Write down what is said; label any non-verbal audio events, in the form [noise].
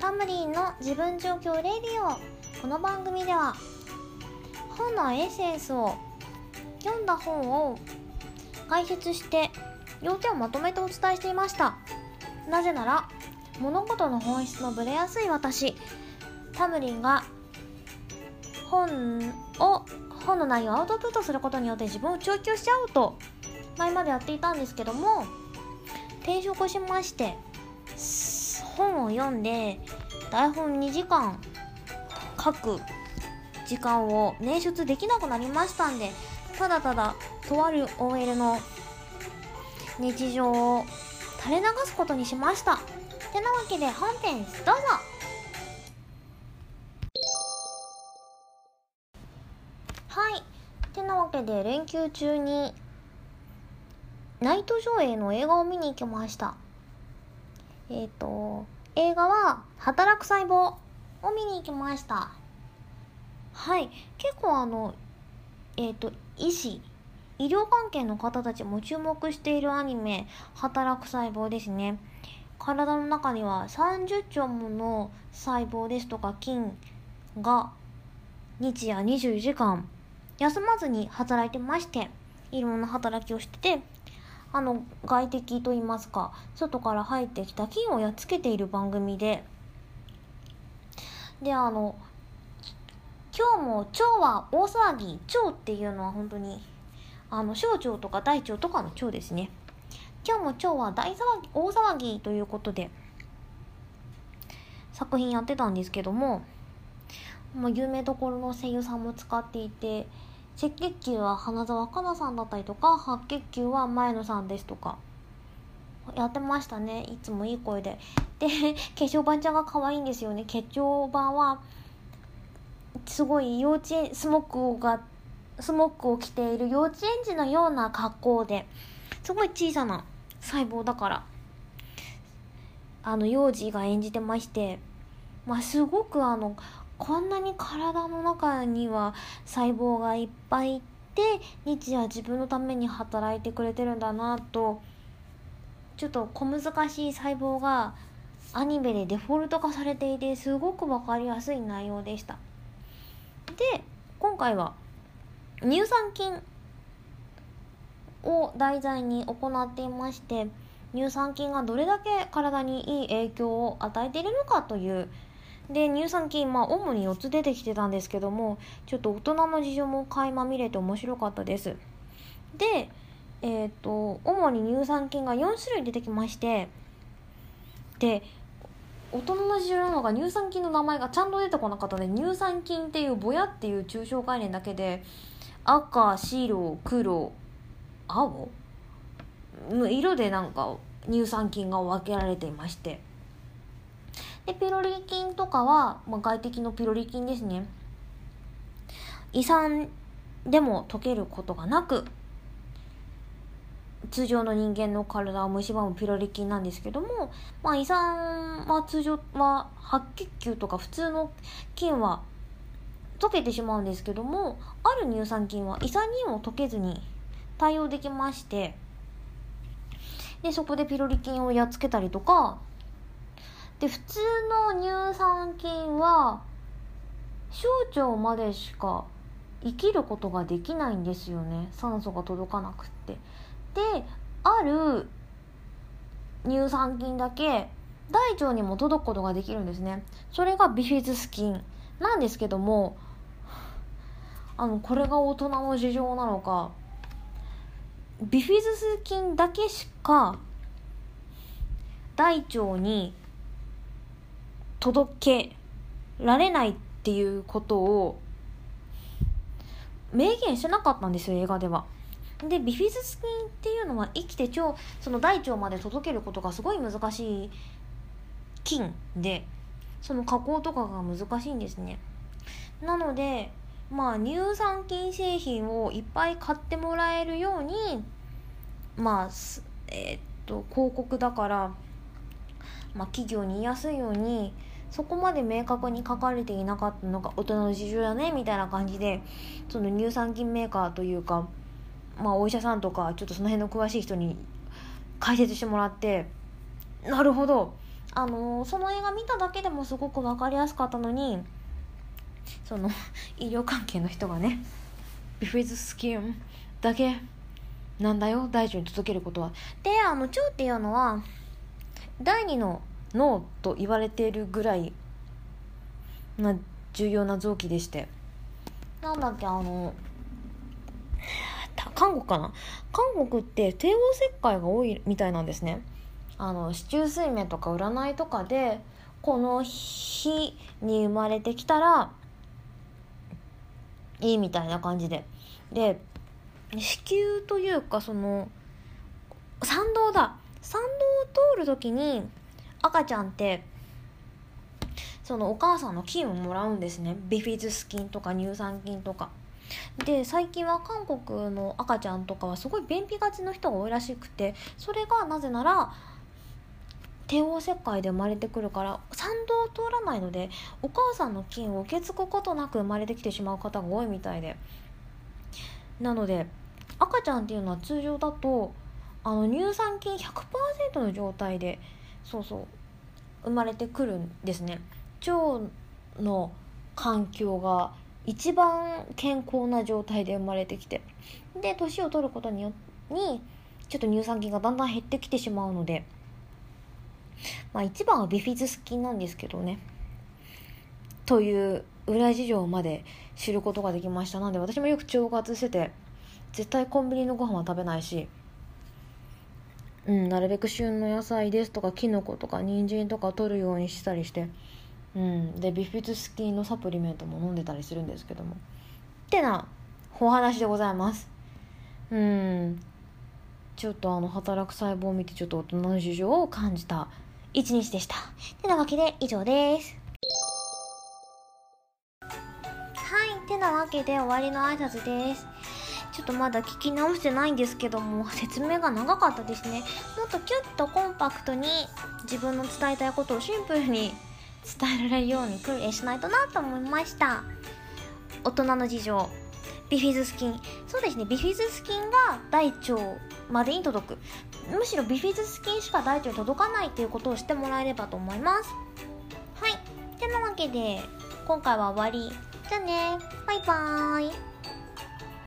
タムリンの自分状況レディオこの番組では本のエッセンスを読んだ本を解説して要点をまとめてお伝えしていました。なぜなら物事の本質のぶれやすい私。タムリンが本を本の内容をアウトプットすることによって自分を調教しちゃうと前までやっていたんですけども転職しまして本を読んで台本2時間書く時間を捻出できなくなりましたんでただただとある OL の日常を垂れ流すことにしました。てなわけで本編どうぞ。はい。てなわけで連休中にナイト上映の映画を見に行きました。えっ、ー、と映画は「働く細胞」を見に行きました。はい。結構あのえっ、ー、と医師医療関係の方たちも注目しているアニメ「働く細胞」ですね。体の中には30兆もの細胞ですとか菌が日夜24時間休まずに働いてましていろんな働きをしててあの外敵といいますか外から入ってきた菌をやっつけている番組でであの今日も腸は大騒ぎ腸っていうのは本当にあの小腸とか大腸とかの腸ですね。今日も腸は大騒ぎ大騒ぎということで作品やってたんですけども、まあ、有名どころの声優さんも使っていて赤血球は花澤香菜さんだったりとか白血球は前野さんですとか。やってましたね。いつもいい声で。で [laughs] 化粧板ちゃんが可愛いんですよね。化粧板はすごい幼稚園スモックがスモックを着ている幼稚園児のような格好ですごい小さな細胞だからあの幼児が演じてましてまあすごくあのこんなに体の中には細胞がいっぱいいて日夜自分のために働いてくれてるんだなとちょっと小難しい細胞がアニメでデフォルト化されていてすごく分かりやすい内容でした。で今回は乳酸菌を題材に行っていまして乳酸菌がどれだけ体にいい影響を与えているのかというで乳酸菌まあ主に4つ出てきてたんですけどもちょっと大人の事情も垣間見れて面白かったです。でえっ、と主に乳酸菌が4種類出てきましてで大人の事情なのが乳酸菌の名前がちゃんと出てこなかったので乳酸菌っていうぼやっていう抽象概念だけで赤白黒青？の色でなんか乳酸菌が分けられていまして。でピロリ菌とかは、まあ、外敵のピロリ菌ですね。胃酸でも溶けることがなく通常の人間の体を蝕むピロリ菌なんですけども、まあ、胃酸は通常は白血球とか普通の菌は溶けてしまうんですけどもある乳酸菌は胃酸にも溶けずに対応できましてでそこでピロリ菌をやっつけたりとかで普通の乳酸菌は小腸までしか生きることができないんですよね。酸素が届かなくって。である乳酸菌だけ大腸にも届くことができるんですね。それがビフィズス菌。なんですけどもあのこれが大人の事情なのかビフィズス菌だけしか大腸に届けられないっていうことを明言してなかったんですよ映画では。でビフィズス菌っていうのは生きて腸その大腸まで届けることがすごい難しい菌でその加工とかが難しいんですね。なのでまあ乳酸菌製品をいっぱい買ってもらえるようにまあえー、っと広告だから、まあ、企業に言いやすいようにそこまで明確に書かれていなかったのが大人の事情だねみたいな感じでその乳酸菌メーカーというか、まあ、お医者さんとかちょっとその辺の詳しい人に解説してもらってなるほど。あのその映画見ただけでもすごく分かりやすかったのにその [laughs] 医療関係の人がねビフィズスキンだけなんだよ大腸に届けることは。であの腸っていうのは第二の脳と言われているぐらいな重要な臓器でして。なんだっけあの韓国かな？韓国って帝王切開が多いみたいなんですね。あの四柱推命とか占いとかでこの日に生まれてきたらいいみたいな感じで。で子宮というかその参道だ参道を通る時に赤ちゃんってそのお母さんの菌をもらうんですね。ビフィズス菌とか乳酸菌とか。で最近は韓国の赤ちゃんとかはすごい便秘がちの人が多いらしくてそれがなぜなら帝王切開で生まれてくるから参道を通らないのでお母さんの菌を受け継ぐことなく生まれてきてしまう方が多いみたいで。なので赤ちゃんっていうのは通常だとあの乳酸菌100%の状態でそうそう生まれてくるんですね。腸の環境が一番健康な状態で生まれてきてで年を取ることによにちょっと乳酸菌がだんだん減ってきてしまうのでまあ一番はビフィズス菌なんですけどねという裏事情まで知ることができました。なんで私もよく腸活してて絶対コンビニのご飯は食べないしうんなるべく旬の野菜ですとかきのことか人参とか取るようにしたりしてうんでビフィズス菌のサプリメントも飲んでたりするんですけどもってなお話でございますうんちょっとあの働く細胞を見てちょっと大人の事情を感じた一日でした。てなわけで以上です。はい、てなわけで終わりの挨拶です。ちょっとまだ聞き直してないんですけども説明が長かったですね。もっとキュッとコンパクトに自分の伝えたいことをシンプルに伝えられるように訓練しないとなと思いました。大人の事情ビフィズス菌。そうですねビフィズス菌が大腸までに届く。むしろビフィズス菌しか大腸に届かないっていうことをしてもらえればと思います。はい。てなわけで今回は終わり。じゃあね。バイバーイ。